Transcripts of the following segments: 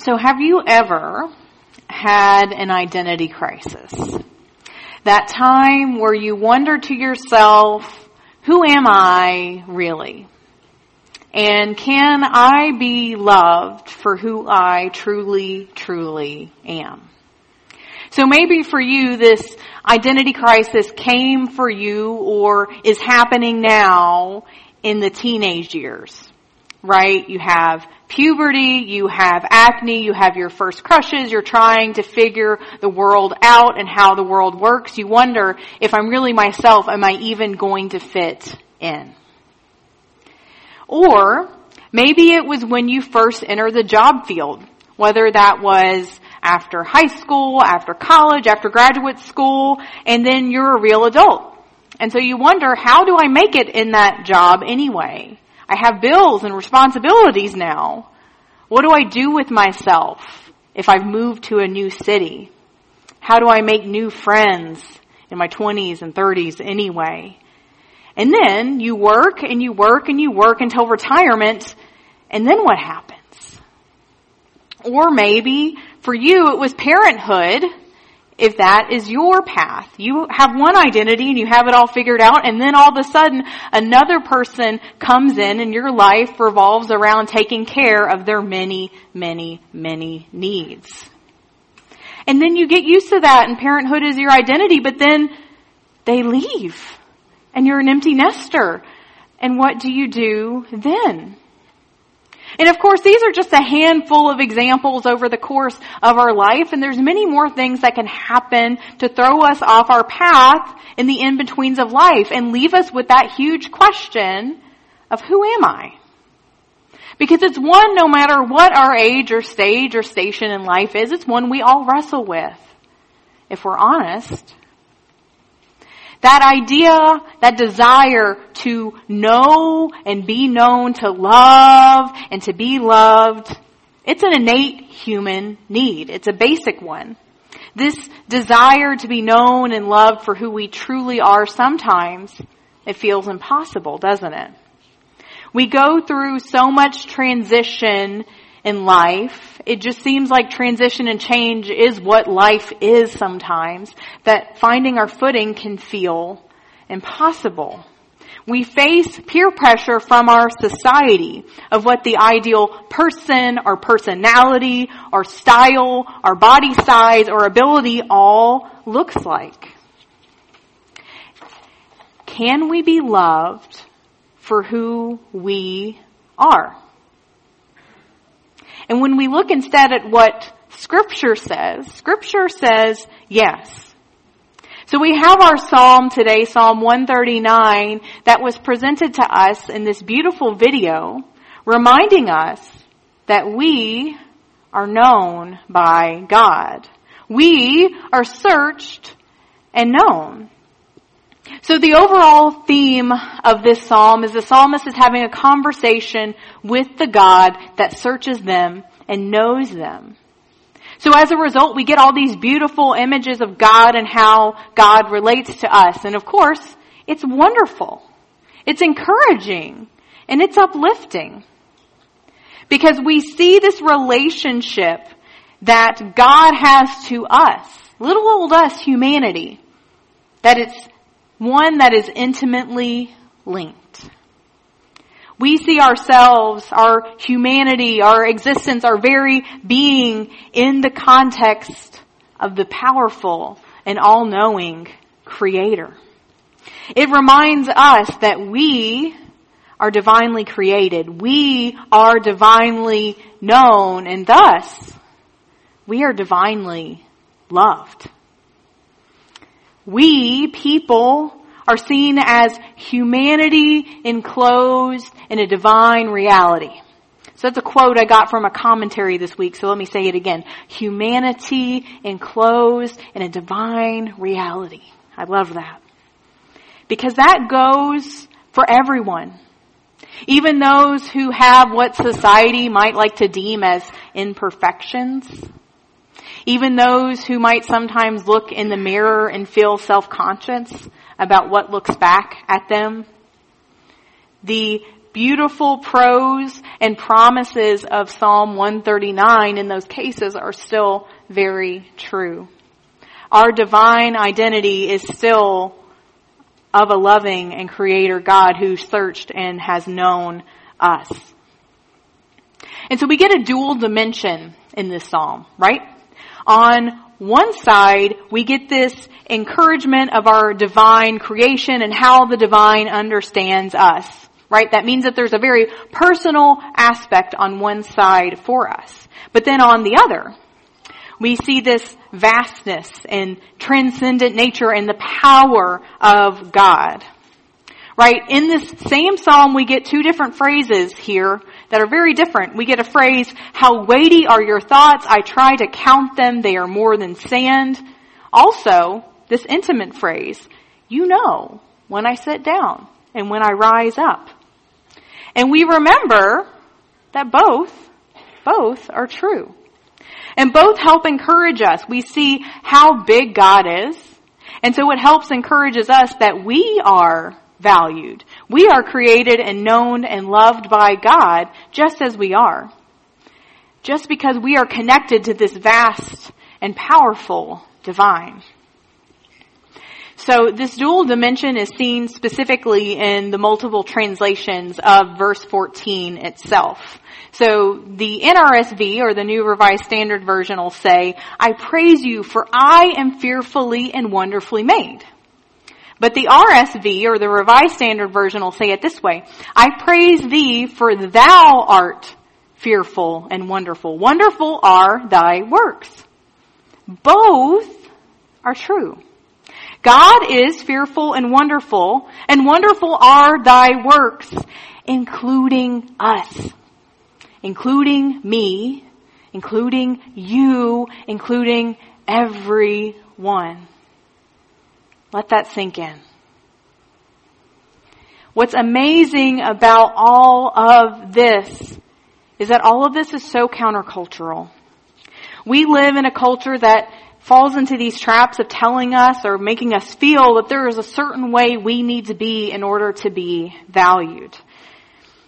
So have you ever had an identity crisis? That time where you wonder to yourself, who am I really? And can I be loved for who I truly, truly am? So maybe for you, this identity crisis came for you or is happening now in the teenage years, right? You have puberty, you have acne, you have your first crushes, you're trying to figure the world out and how the world works. You wonder if I'm really myself, am I even going to fit in? Or maybe it was when you first entered the job field, whether that was after high school, after college, after graduate school, and then you're a real adult. And so you wonder, how do I make it in that job anyway? I have bills and responsibilities now. What do I do with myself if I've moved to a new city? How do I make new friends in my 20s and 30s anyway? And then you work and you work and you work until retirement, and then what happens? Or maybe for you it was parenthood if that is your path. You have one identity and you have it all figured out and then all of a sudden another person comes in and your life revolves around taking care of their many, many, many needs. And then you get used to that and parenthood is your identity, but then they leave and you're an empty nester. And what do you do then? And of course, these are just a handful of examples over the course of our life, and there's many more things that can happen to throw us off our path in the in-betweens of life and leave us with that huge question of who am I? Because it's one, no matter what our age or stage or station in life is, it's one we all wrestle with. If we're honest. That idea, that desire to know and be known, to love and to be loved, it's an innate human need. It's a basic one. This desire to be known and loved for who we truly are sometimes, it feels impossible, doesn't it? We go through so much transition in life. It just seems like transition and change is what life is sometimes, that finding our footing can feel impossible. We face peer pressure from our society of what the ideal person, our personality, our style, our body size, or ability all looks like. Can we be loved for who we are? And when we look instead at what scripture says, scripture says yes. So we have our psalm today, Psalm 139, that was presented to us in this beautiful video, reminding us that we are known by God. We are searched and known. So the overall theme of this psalm is the psalmist is having a conversation with the God that searches them and knows them. So as a result, we get all these beautiful images of God and how God relates to us. And of course, it's wonderful. It's encouraging and it's uplifting. Because we see this relationship that God has to us, little old us, humanity, that it's one that is intimately linked. We see ourselves, our humanity, our existence, our very being in the context of the powerful and all-knowing creator. It reminds us that we are divinely created. We are divinely known and thus we are divinely loved. We, people, are seen as humanity enclosed in a divine reality. So that's a quote I got from a commentary this week, so let me say it again. Humanity enclosed in a divine reality. I love that. Because that goes for everyone. Even those who have what society might like to deem as imperfections. Even those who might sometimes look in the mirror and feel self-conscious about what looks back at them. The beautiful prose and promises of Psalm 139 in those cases are still very true. Our divine identity is still of a loving and creator God who searched and has known us. And so we get a dual dimension in this psalm, right? On one side, we get this encouragement of our divine creation and how the divine understands us, right? That means that there's a very personal aspect on one side for us. But then on the other, we see this vastness and transcendent nature and the power of God. Right? In this same psalm, we get two different phrases here that are very different. We get a phrase, how weighty are your thoughts? I try to count them. They are more than sand. Also, this intimate phrase, you know when I sit down and when I rise up. And we remember that both, both are true. And both help encourage us. We see how big God is. And so it helps encourages us that we are valued. We are created and known and loved by God just as we are. Just because we are connected to this vast and powerful divine. So this dual dimension is seen specifically in the multiple translations of verse 14 itself. So the NRSV or the New Revised Standard Version will say, I praise you for I am fearfully and wonderfully made. But the RSV or the Revised Standard Version will say it this way, I praise thee for thou art fearful and wonderful. Wonderful are thy works. Both are true. God is fearful and wonderful, and wonderful are thy works, including us including me, including you, including everyone. Let that sink in. What's amazing about all of this is that all of this is so countercultural. We live in a culture that falls into these traps of telling us or making us feel that there is a certain way we need to be in order to be valued.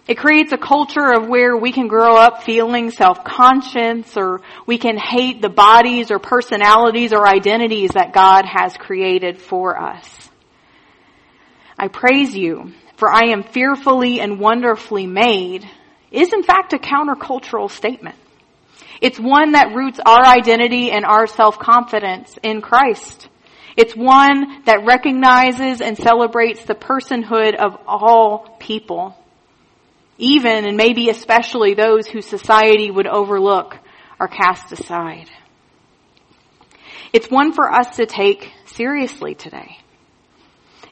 It creates a culture of where we can grow up feeling self-conscious or we can hate the bodies or personalities or identities that God has created for us. I praise you for I am fearfully and wonderfully made is in fact a countercultural statement. It's one that roots our identity and our self-confidence in Christ. It's one that recognizes and celebrates the personhood of all people even and maybe especially those whose society would overlook or cast aside. It's one for us to take seriously today.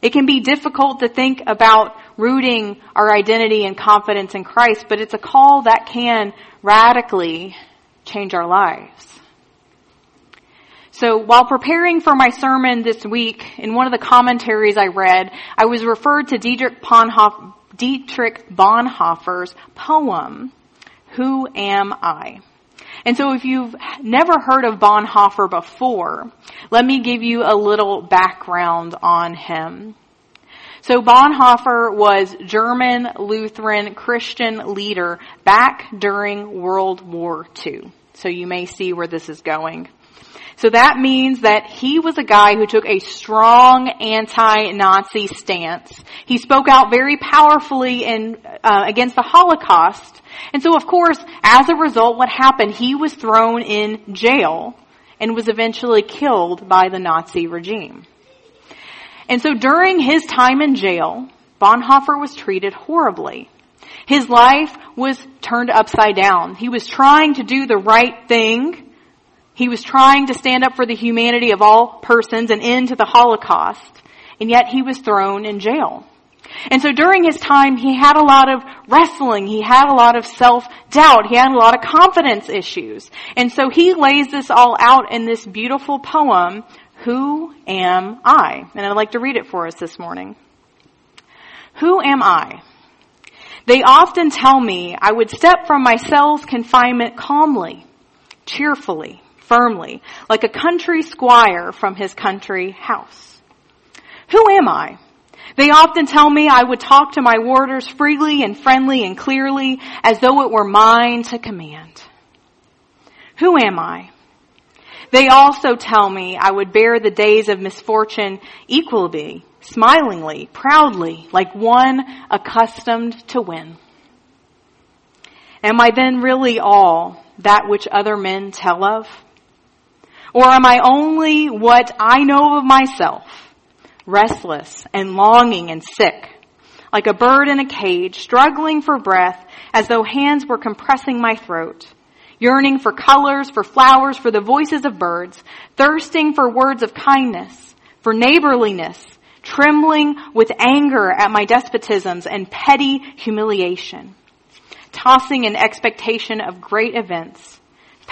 It can be difficult to think about rooting our identity and confidence in Christ, but it's a call that can radically change our lives. So while preparing for my sermon this week, in one of the commentaries I read, I was referred to Dietrich Bonhoeffer, Dietrich Bonhoeffer's poem, Who Am I? And so if you've never heard of Bonhoeffer before, let me give you a little background on him. So Bonhoeffer was German Lutheran Christian leader back during World War II. So you may see where this is going. So that means that he was a guy who took a strong anti-Nazi stance. He spoke out very powerfully in, uh, against the Holocaust. And so of course, as a result, what happened? He was thrown in jail and was eventually killed by the Nazi regime. And so during his time in jail, Bonhoeffer was treated horribly. His life was turned upside down. He was trying to do the right thing, he was trying to stand up for the humanity of all persons and end to the Holocaust, and yet he was thrown in jail. And so during his time, he had a lot of wrestling. He had a lot of self-doubt. He had a lot of confidence issues. And so he lays this all out in this beautiful poem, Who Am I? And I'd like to read it for us this morning. Who am I? They often tell me I would step from my cell's confinement calmly, cheerfully, firmly, like a country squire from his country house. Who am I? They often tell me I would talk to my warders freely and friendly and clearly as though it were mine to command. Who am I? They also tell me I would bear the days of misfortune equally, smilingly, proudly, like one accustomed to win. Am I then really all that which other men tell of? Or am I only what I know of myself, restless and longing and sick, like a bird in a cage, struggling for breath as though hands were compressing my throat, yearning for colors, for flowers, for the voices of birds, thirsting for words of kindness, for neighborliness, trembling with anger at my despotisms and petty humiliation, tossing in expectation of great events,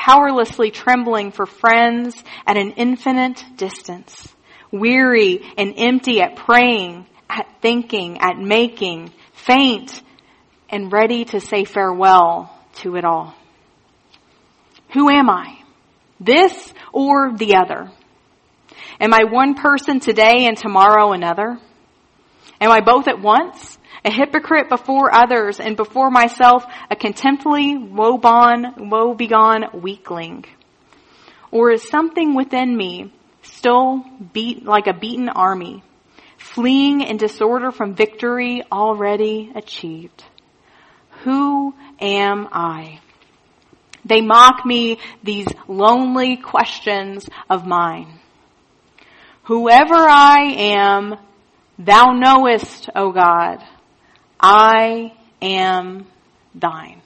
powerlessly trembling for friends at an infinite distance, weary and empty at praying, at thinking, at making, faint and ready to say farewell to it all. Who am I? This or the other? Am I one person today and tomorrow another? Am I both at once? A hypocrite before others and before myself, a contemptibly woebegone, weakling? Or is something within me still beat like a beaten army, fleeing in disorder from victory already achieved? Who am I? They mock me these lonely questions of mine. Whoever I am, thou knowest, O God, I am thine.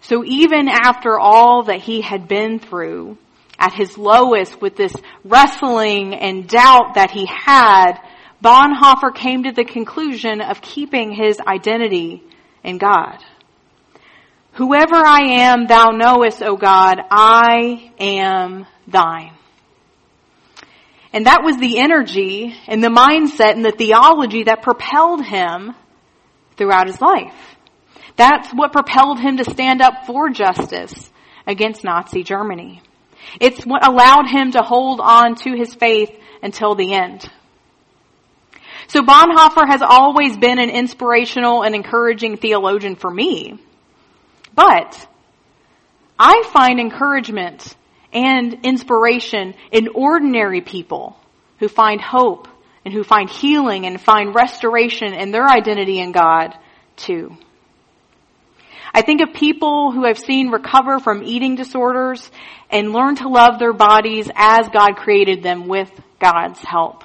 So even after all that he had been through, at his lowest with this wrestling and doubt that he had, Bonhoeffer came to the conclusion of keeping his identity in God. Whoever I am, thou knowest, O God, I am thine. And that was the energy and the mindset and the theology that propelled him throughout his life. That's what propelled him to stand up for justice against Nazi Germany. It's what allowed him to hold on to his faith until the end. So Bonhoeffer has always been an inspirational and encouraging theologian for me. But I find encouragement and inspiration in ordinary people who find hope and who find healing and find restoration in their identity in God too. I think of people who I've seen recover from eating disorders and learn to love their bodies as God created them with God's help.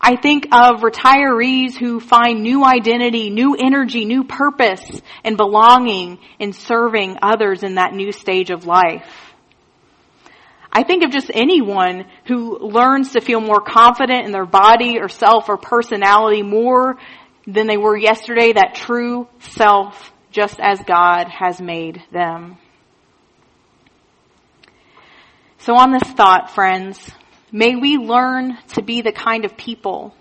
I think of retirees who find new identity, new energy, new purpose and belonging in serving others in that new stage of life. I think of just anyone who learns to feel more confident in their body or self or personality more than they were yesterday, that true self, just as God has made them. So on this thought, friends, may we learn to be the kind of people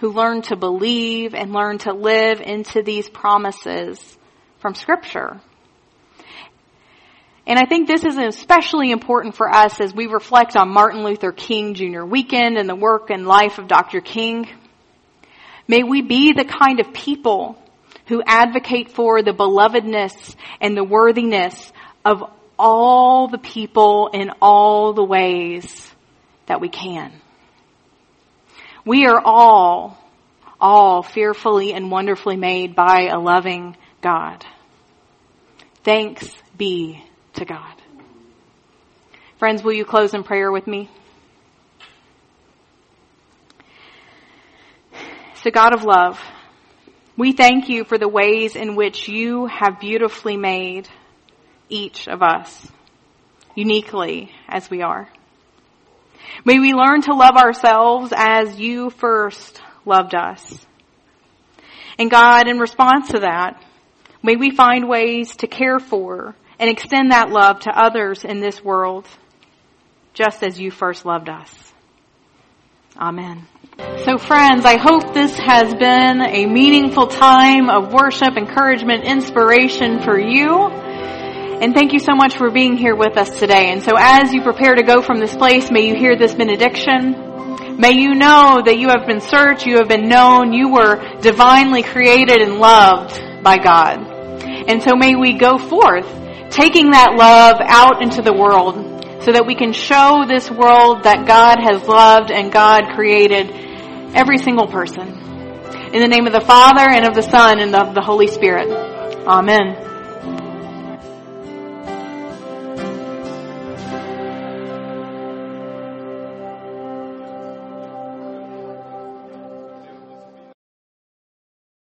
who learn to believe and learn to live into these promises from scripture. And I think this is especially important for us as we reflect on Martin Luther King Jr. weekend and the work and life of Dr. King. May we be the kind of people who advocate for the belovedness and the worthiness of all the people in all the ways that we can. We are all, all fearfully and wonderfully made by a loving God. Thanks be to God. Friends, will you close in prayer with me? So God of love, we thank you for the ways in which you have beautifully made each of us, uniquely as we are. May we learn to love ourselves as you first loved us. And God, in response to that, may we find ways to care for and extend that love to others in this world, just as you first loved us. Amen. So friends, I hope this has been a meaningful time of worship, encouragement, inspiration for you. And thank you so much for being here with us today. And so as you prepare to go from this place, may you hear this benediction. May you know that you have been searched, you have been known, you were divinely created and loved by God. And so may we go forth, taking that love out into the world so that we can show this world that God has loved and God created every single person. In the name of the Father and of the Son and of the Holy Spirit. Amen.